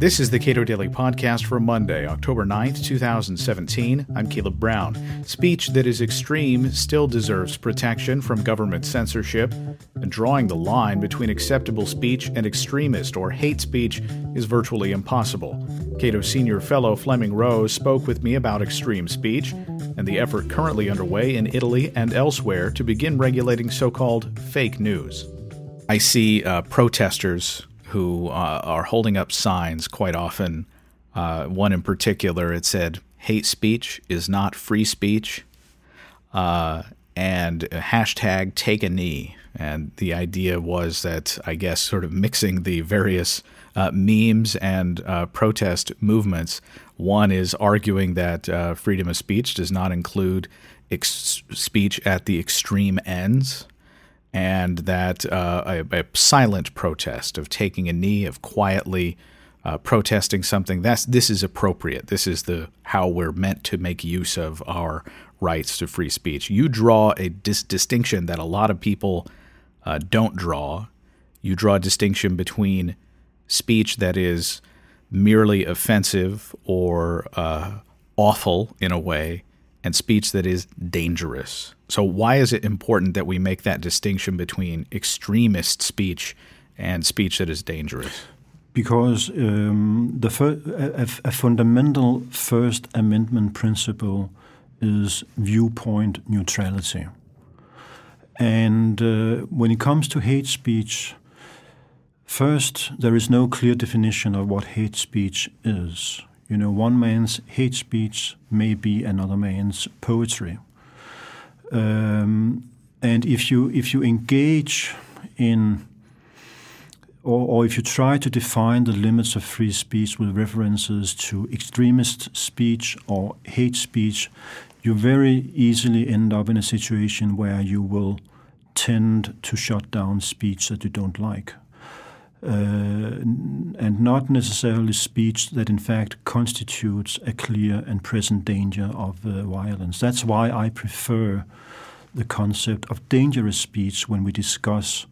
This is the Cato Daily Podcast for Monday, October 9th, 2017. I'm Caleb Brown. Speech that is extreme still deserves protection from government censorship, and drawing the line between acceptable speech and extremist or hate speech is virtually impossible. Cato Senior Fellow Flemming Rose spoke with me about extreme speech and the effort currently underway in Italy and elsewhere to begin regulating so called fake news. I see uh, protesters who uh, are holding up signs quite often. Uh, one in particular, it said, hate speech is not free speech, uh, and hashtag take a knee. And the idea was that, I guess, sort of mixing the various uh, memes and uh, protest movements. One is arguing that uh, freedom of speech does not include ex- speech at the extreme ends and that uh, a, a, silent protest of taking a knee, of quietly uh, protesting something, that's this is appropriate. This is the how we're meant to make use of our rights to free speech. You draw a dis- distinction that a lot of people uh, don't draw. You draw a distinction between speech that is merely offensive or uh, awful in a way, and speech that is dangerous. So, why is it important that we make that distinction between extremist speech and speech that is dangerous? Because um, the fir- a, a, fundamental First Amendment principle is viewpoint neutrality. And uh, when it comes to hate speech, first, there is no clear definition of what hate speech is. You know, one man's hate speech may be another man's poetry. Um, and if you if you engage in or, or, if you try to define the limits of free speech with references to extremist speech or hate speech, you very easily end up in a situation where you will tend to shut down speech that you don't like and not necessarily speech that in fact constitutes a clear and present danger of uh, violence. That's why I prefer the concept of dangerous speech when we discuss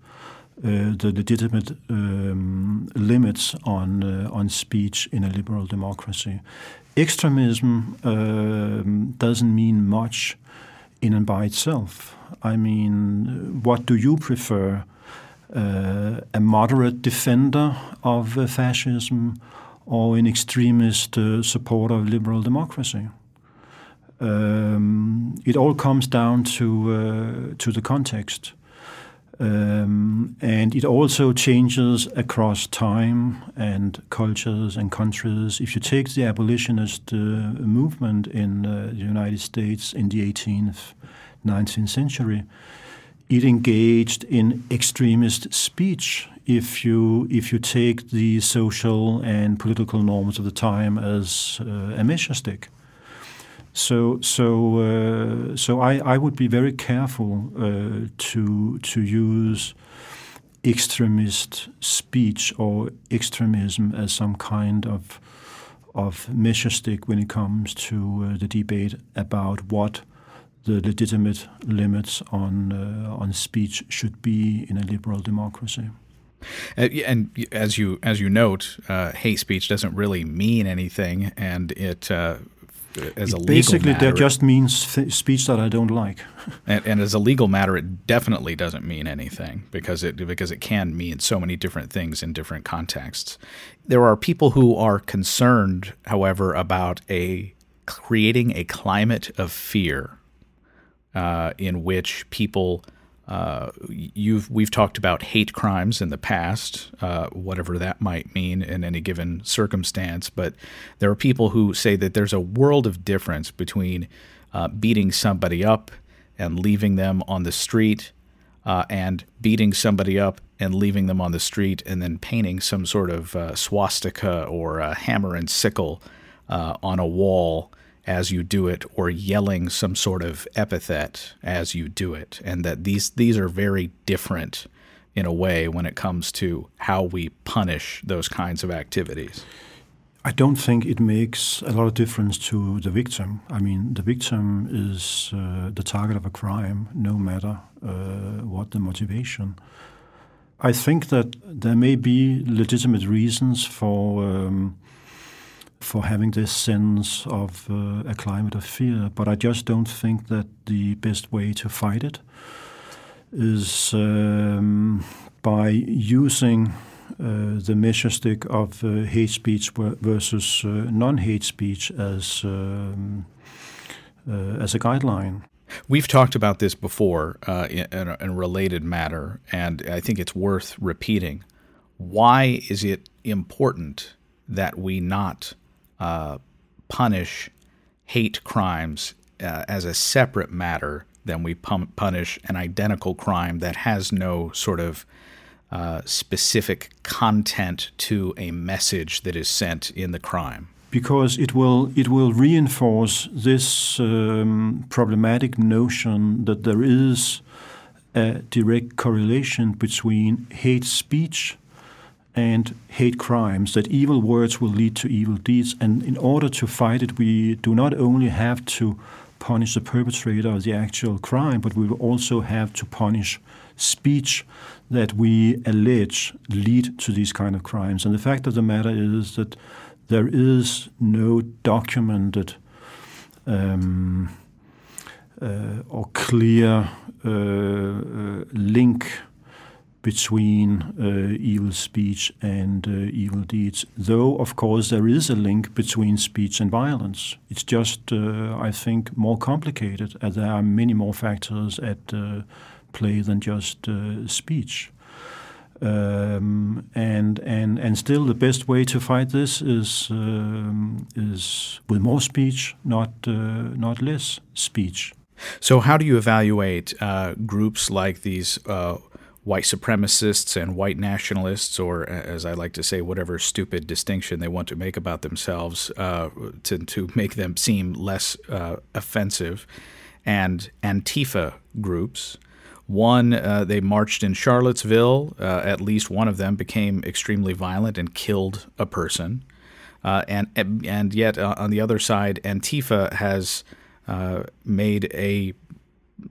uh, the legitimate um, limits on uh, on speech in a liberal democracy. Extremism um, doesn't mean much in and by itself. I mean, what do you prefer? Uh, a moderate defender of uh, fascism or an extremist uh, supporter of liberal democracy. Um, it all comes down to to the context, um, and it also changes across time and cultures and countries. If you take the abolitionist uh, movement in uh, the United States in the 18th, 19th century, it engaged in extremist speech if you if you take the social and political norms of the time as uh, a measure stick. So so uh, so I, I would be very careful uh, to to use extremist speech or extremism as some kind of of measure stick when it comes to uh, the debate about what the legitimate limits on uh, on speech should be in a liberal democracy. Uh, and as you as you note, uh, hate speech doesn't really mean anything, and it uh, as a basically matter, that just means th- speech that I don't like. and, and, as a legal matter, it definitely doesn't mean anything because it because it can mean so many different things in different contexts. There are people who are concerned, however, about a creating a climate of fear uh, in which people uh, you've we've talked about hate crimes in the past, uh, whatever that might mean in any given circumstance. But there are people who say that there's a world of difference between uh, beating somebody up and leaving them on the street, uh, and beating somebody up and leaving them on the street, and then painting some sort of uh, swastika or hammer and sickle on a wall as you do it or yelling some sort of epithet as you do it and that these these are very different in a way when it comes to how we punish those kinds of activities I don't think it makes a lot of difference to the victim. I mean, the victim is uh, the target of a crime, no matter uh, what the motivation. I think that there may be legitimate reasons for um, for having this sense of uh, a climate of fear, but I just don't think that the best way to fight it is um, by using uh, the measure stick of uh, hate speech versus uh, non-hate speech as um, uh, as a guideline. We've talked about this before uh, in, a, in, a, related matter, and I think it's worth repeating. Why is it important that we not uh, punish hate crimes uh, as a separate matter than we punish an identical crime that has no sort of uh, specific content to a message that is sent in the crime? because it will it will reinforce this um, problematic notion that there is a direct correlation between hate speech and hate crimes, that evil words will lead to evil deeds. And in order to fight it, we do not only have to punish the perpetrator of the actual crime, but we will also have to punish speech that we allege lead to these kind of crimes. And the fact of the matter is that there is no documented um, uh, or clear uh, uh, link between uh, evil speech and uh, evil deeds. Though, of course, there is a link between speech and violence. It's just, uh, I think, more complicated, as there are many more factors at play than just speech. Um, and and and still, the best way to fight this is um, is with more speech, not uh, not less speech. So, how do you evaluate uh, groups like these uh, white supremacists and white nationalists, or as I like to say, whatever stupid distinction they want to make about themselves uh, to to make them seem less uh, offensive, and Antifa groups? One, uh, they marched in Charlottesville. Uh, at least one of them became extremely violent and killed a person. Uh, and and yet uh, on the other side, Antifa has made a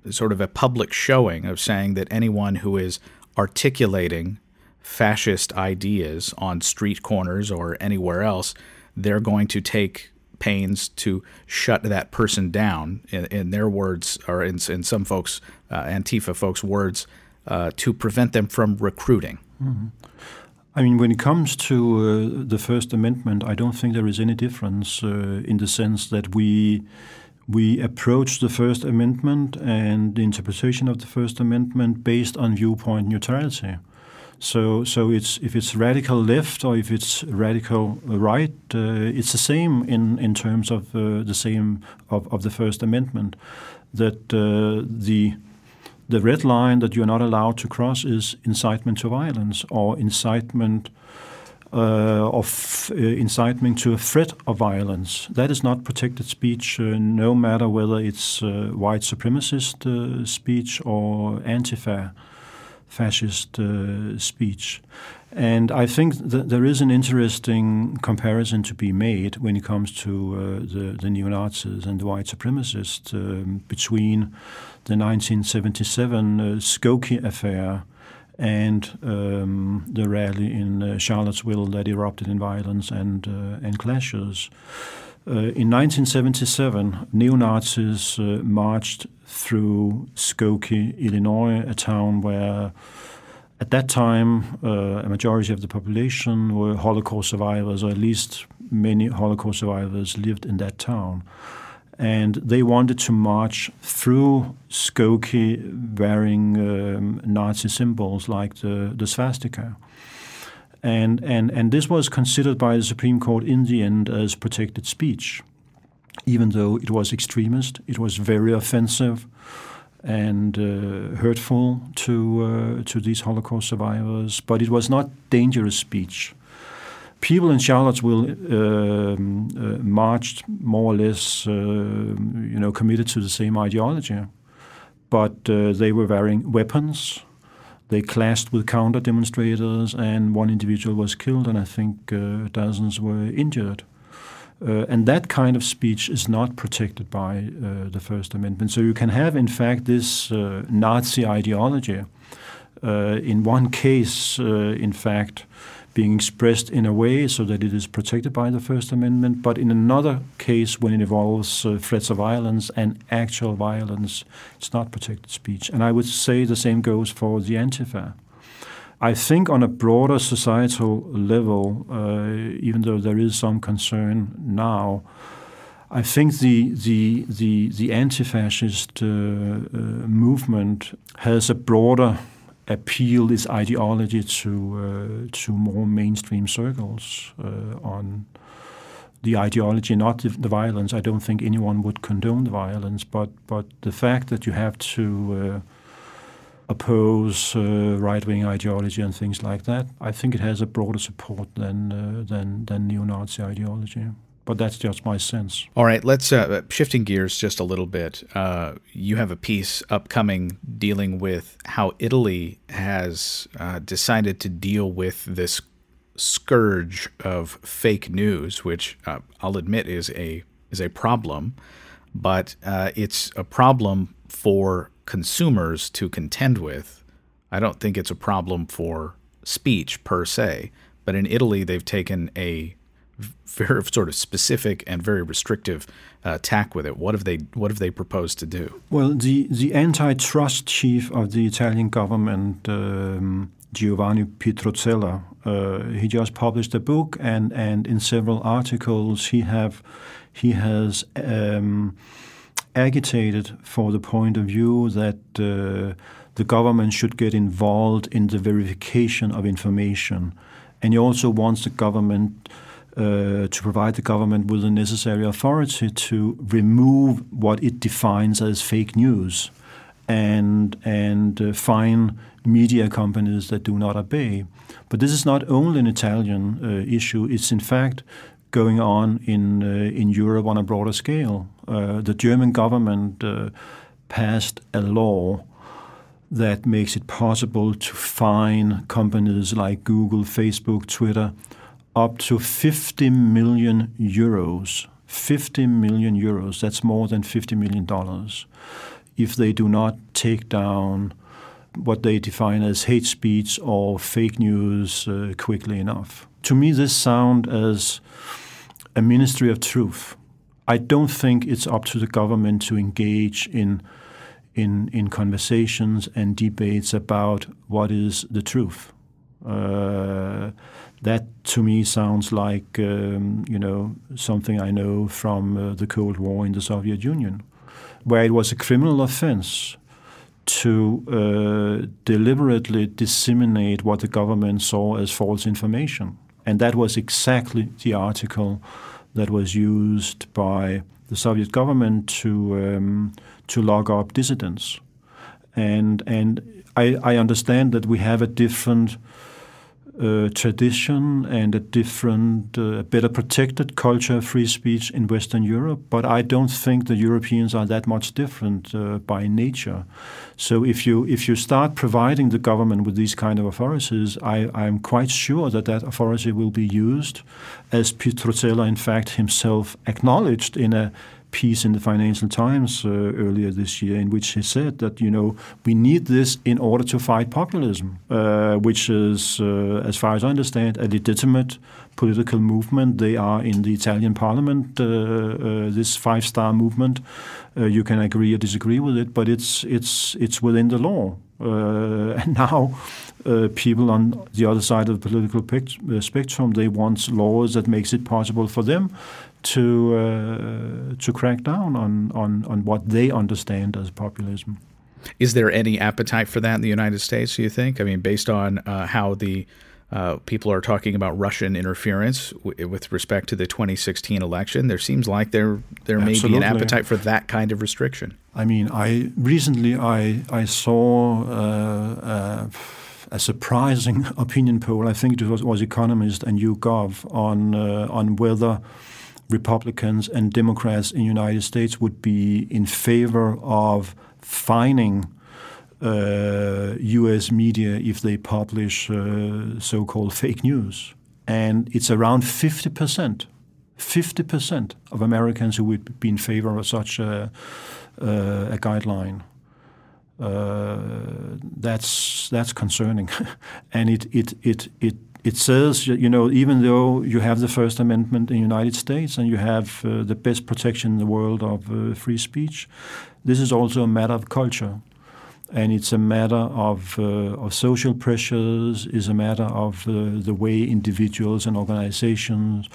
sort of a public showing of saying that anyone who is articulating fascist ideas on street corners or anywhere else, they're going to take pains to shut that person down. In, in their words, or in, in some folks, uh, Antifa folks' words, uh, to prevent them from recruiting. Mm-hmm. I mean, when it comes to uh, the First Amendment, I don't think there is any difference uh, in the sense that we we approach the First Amendment and the interpretation of the First Amendment based on viewpoint neutrality. So, so it's if it's radical left or if it's radical right, uh, it's the same in in terms of uh, the same of, of the First Amendment. That uh, the the red line that you're not allowed to cross is incitement to violence or incitement uh, of uh, incitement to a threat of violence. That is not protected speech, uh, no matter whether it's uh, white supremacist uh, speech or anti-fa fascist uh, speech. And I think that there is an interesting comparison to be made when it comes to the, the neo Nazis and the white supremacists um, between the 1977 uh, Skokie affair and um, the rally in uh, Charlottesville that erupted in violence and, uh, and clashes. Uh, in 1977, neo Nazis uh, marched through Skokie, Illinois, a town where at that time uh, a majority of the population were Holocaust survivors, or at least many Holocaust survivors lived in that town. And they wanted to march through Skokie wearing um, Nazi symbols like the, the swastika. And, and, and this was considered by the Supreme Court in the end as protected speech, even though it was extremist, it was very offensive and uh, hurtful to, uh, to these Holocaust survivors, but it was not dangerous speech. People in Charlottesville um, uh, marched more or less, uh, you know, committed to the same ideology, but uh, they were wearing weapons they clashed with counter demonstrators, and one individual was killed, and I think uh, dozens were injured. Uh, and that kind of speech is not protected by uh, the First Amendment. So you can have, in fact, this Nazi ideology in one case, uh, in fact, being expressed in a way so that it is protected by the First Amendment, but in another case, when it involves uh, threats of violence and actual violence, it's not protected speech. And I would say the same goes for the Antifa. I think on a broader societal level, uh, even though there is some concern now, I think the the the, the anti-fascist uh, uh, movement has a broader appeal, its ideology to uh, to more mainstream circles uh, on the ideology, not the, the, violence. I don't think anyone would condone the violence, but but the fact that you have to uh, oppose uh, right-wing ideology and things like that, I think it has a broader support than uh, than than neo-Nazi ideology. But that's just my sense. All right, let's uh, shifting gears just a little bit. Uh, you have a piece upcoming dealing with how Italy has uh, decided to deal with this scourge of fake news, which uh, I'll admit is a is a problem, but it's a problem for consumers to contend with. I don't think it's a problem for speech per se, but in Italy, they've taken a very sort of specific and very restrictive uh, tack with it. What have they What have they proposed to do? Well, the the antitrust chief of the Italian government, um, Giovanni Pitruzzella, uh, he just published a book, and and in several articles he have he has. Um, agitated for the point of view that uh, the government should get involved in the verification of information. And he also wants the government uh, to provide the government with the necessary authority to remove what it defines as fake news and, and uh, fine media companies that do not obey. But this is not only an Italian uh, issue, it's in fact going on in uh, in Europe on a broader scale. Uh, the German government uh, passed a law that makes it possible to fine companies like Google, Facebook, Twitter up to 50 million euros. 50 million euros, that's more than 50 million dollars, if they do not take down what they define as hate speech or fake news uh, quickly enough. To me, this sounds as a ministry of truth. I don't think it's up to the government to engage in in in conversations and debates about what is the truth. Uh, that to me sounds like um, you know something I know from uh, the Cold War in the Soviet Union, where it was a criminal offense to uh, deliberately disseminate what the government saw as false information. And that was exactly the article that was used by the Soviet government to um, to lock up dissidents. And and I, I understand that we have a different tradition and a different, uh, better protected culture of free speech in Western Europe, but I don't think the Europeans are that much different uh, by nature. So if you if you start providing the government with these kind of authorities, I, I'm quite sure that that authority will be used, as Pitruzzella in fact himself acknowledged in a piece in the Financial Times uh, earlier this year, in which he said that you know we need this in order to fight populism, uh, which is, uh, as far as I understand, a legitimate political movement. They are in the Italian Parliament. Uh, uh, this five-star movement. You can agree or disagree with it, but it's it's it's within the law. and now. people on the other side of the political spectrum they want laws that makes it possible for them to uh, to crack down on, on on what they understand as populism. Is there any appetite for that in the United States? Do you think? I mean, based on uh, how the uh, people are talking about Russian interference w- with respect to the 2016 election, there seems like there there may Absolutely. be an appetite for that kind of restriction. I mean, I recently I I saw. Uh, uh, a surprising opinion poll. I think it was, was Economist and YouGov on uh, on whether Republicans and Democrats in the United States would be in favor of fining uh, U.S. media if they publish uh, so-called fake news, and it's around 50 percent. 50 percent of Americans who would be in favor of such a, uh, a guideline. uh, that's that's concerning, and it it it it it says you know even though you have the First Amendment in the United States and you have uh, the best protection in the world of uh, free speech, this is also a matter of culture and it's a matter of, uh, of social pressures, is a matter of uh, the way individuals and organizations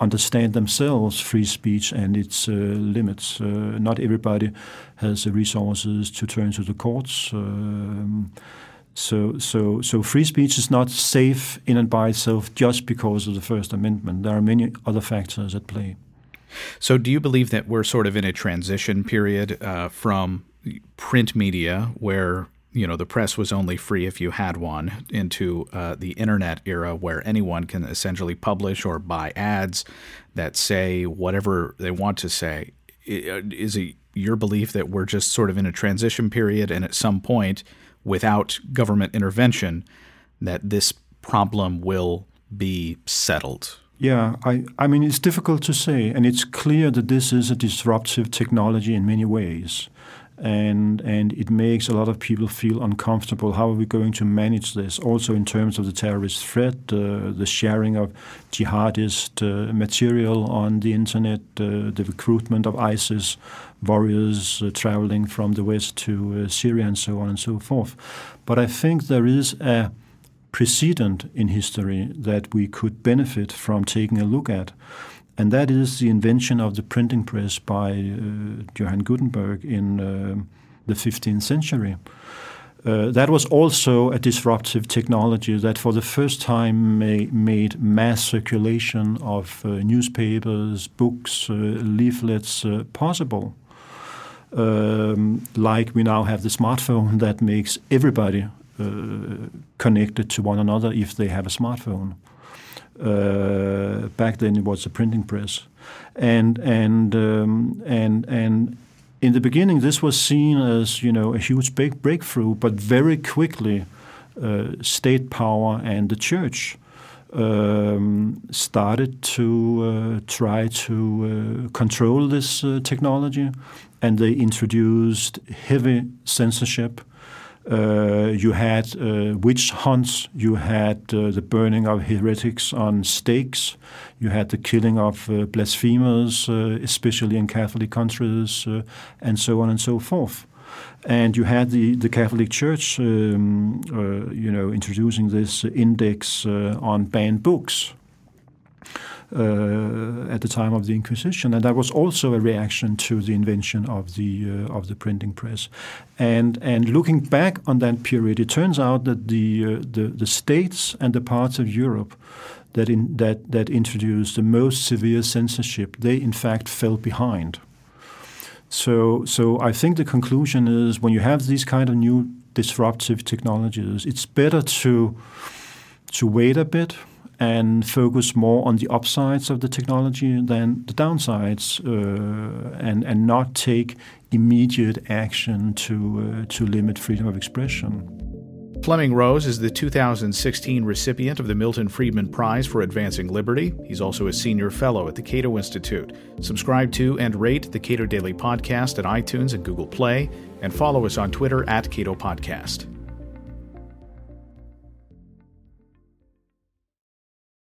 understand themselves free speech and its uh, limits. Uh, not everybody has the resources to turn to the courts. Um, so, so, so free speech is not safe in and by itself just because of the First Amendment. There are many other factors at play. So, do you believe that we're sort of in a transition period uh, from print media where you know the press was only free if you had one into uh, the internet era where anyone can essentially publish or buy ads that say whatever they want to say uh, is it your belief that we're just sort of in a transition period and at some point without government intervention that this problem will be settled yeah, I, I mean, it's difficult to say, and it's clear that this is a disruptive technology in many ways and and it makes a lot of people feel uncomfortable. How are we going to manage this? Also, in terms of the terrorist threat, uh, the sharing of jihadist uh, material on the internet, uh, the recruitment of ISIS warriors uh, traveling from the west to uh, Syria, and so on and so forth. But I think there is a precedent in history that we could benefit from taking a look at and that is the invention of the printing press by uh, Johann Gutenberg in uh, the 15th century. Uh, that was also a disruptive technology that, for the first time, made mass circulation of uh, newspapers, books, uh, leaflets uh, possible. Um, like we now have the smartphone that makes everybody connected to one another if they have a smartphone. Uh, back then, it was a printing press, and and um, and and in the beginning, this was seen as you know a huge big breakthrough, but very quickly, uh, state power and the church um, started to uh, try to uh, control this uh, technology, and they introduced heavy censorship uh, you had uh, witch hunts, you had uh, the burning of heretics on stakes, you had the killing of blasphemers, especially in Catholic countries, and so on and so forth. And you had the, the Catholic Church, um, you know, introducing this index on banned books. Uh, at the time of the Inquisition, and that was also a reaction to the invention of the uh, of the printing press. And and looking back on that period, it turns out that the uh, the, the states and the parts of Europe that in, that that introduced the most severe censorship, they in fact fell behind. So so I think the conclusion is when you have these kind of new disruptive technologies, it's better to to wait a bit and focus more on the upsides of the technology than the downsides, uh, and and not take immediate action to uh, to limit freedom of expression. Flemming Rose is the 2016 recipient of the Milton Friedman Prize for Advancing Liberty. He's also a senior fellow at the Cato Institute. Subscribe to and rate the Cato Daily Podcast at iTunes and Google Play, and follow us on Twitter at Cato Podcast.